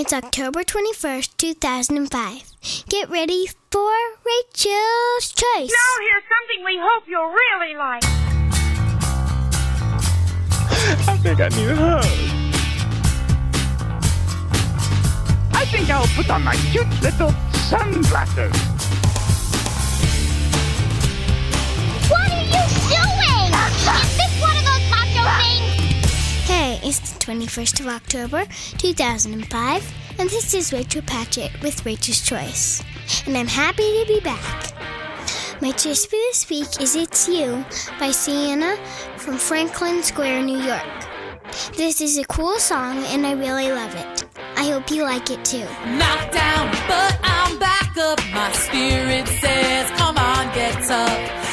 It's October 21st, 2005. Get ready for Rachel's Choice. Now here's something we hope you'll really like. I think I need a hug. I think I'll put on my cute little sunglasses. It's the 21st of October, 2005, and this is Rachel Patchett with Rachel's Choice. And I'm happy to be back. My choice for this week is It's You by Sienna from Franklin Square, New York. This is a cool song, and I really love it. I hope you like it too. knocked down, but I'm back up. My spirit says, come on, get up.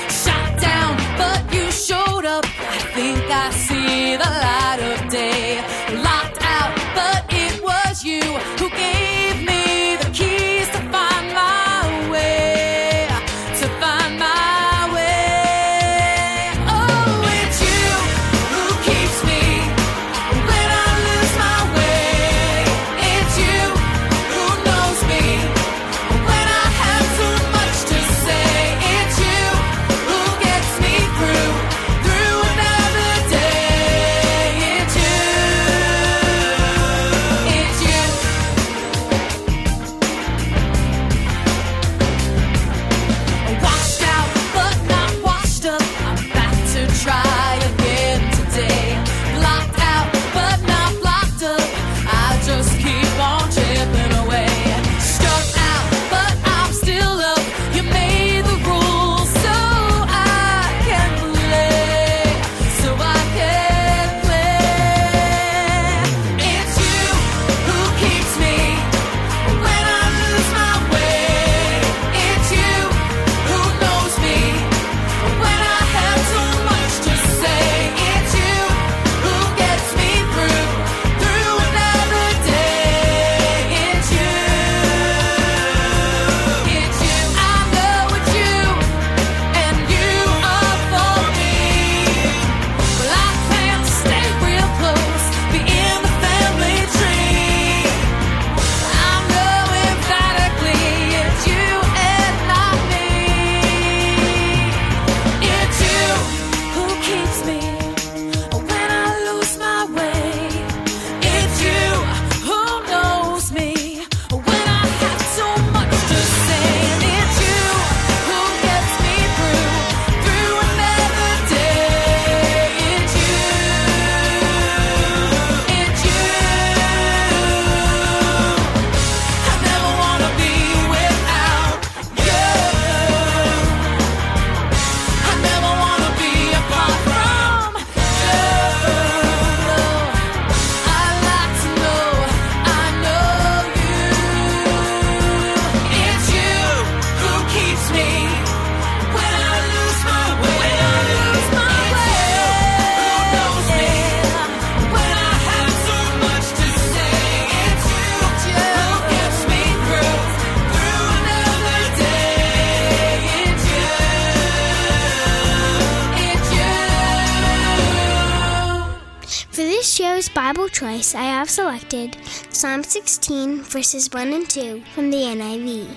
This show's Bible choice, I have selected Psalm 16, verses 1 and 2 from the NIV.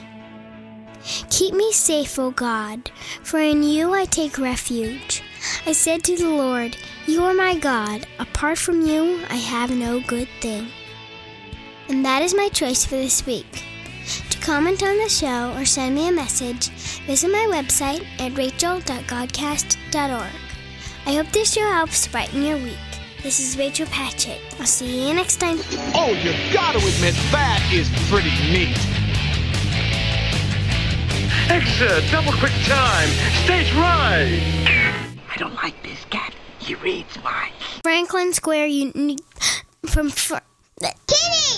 Keep me safe, O God, for in you I take refuge. I said to the Lord, You are my God. Apart from you, I have no good thing. And that is my choice for this week. To comment on the show or send me a message, visit my website at rachel.godcast.org. I hope this show helps brighten your week. This is Rachel Patchett. I'll see you next time. Oh, you gotta admit, that is pretty neat. Extra double quick time. Stage right. I don't like this cat. He reads minds. Franklin Square Uni- from. Fr- Kitty!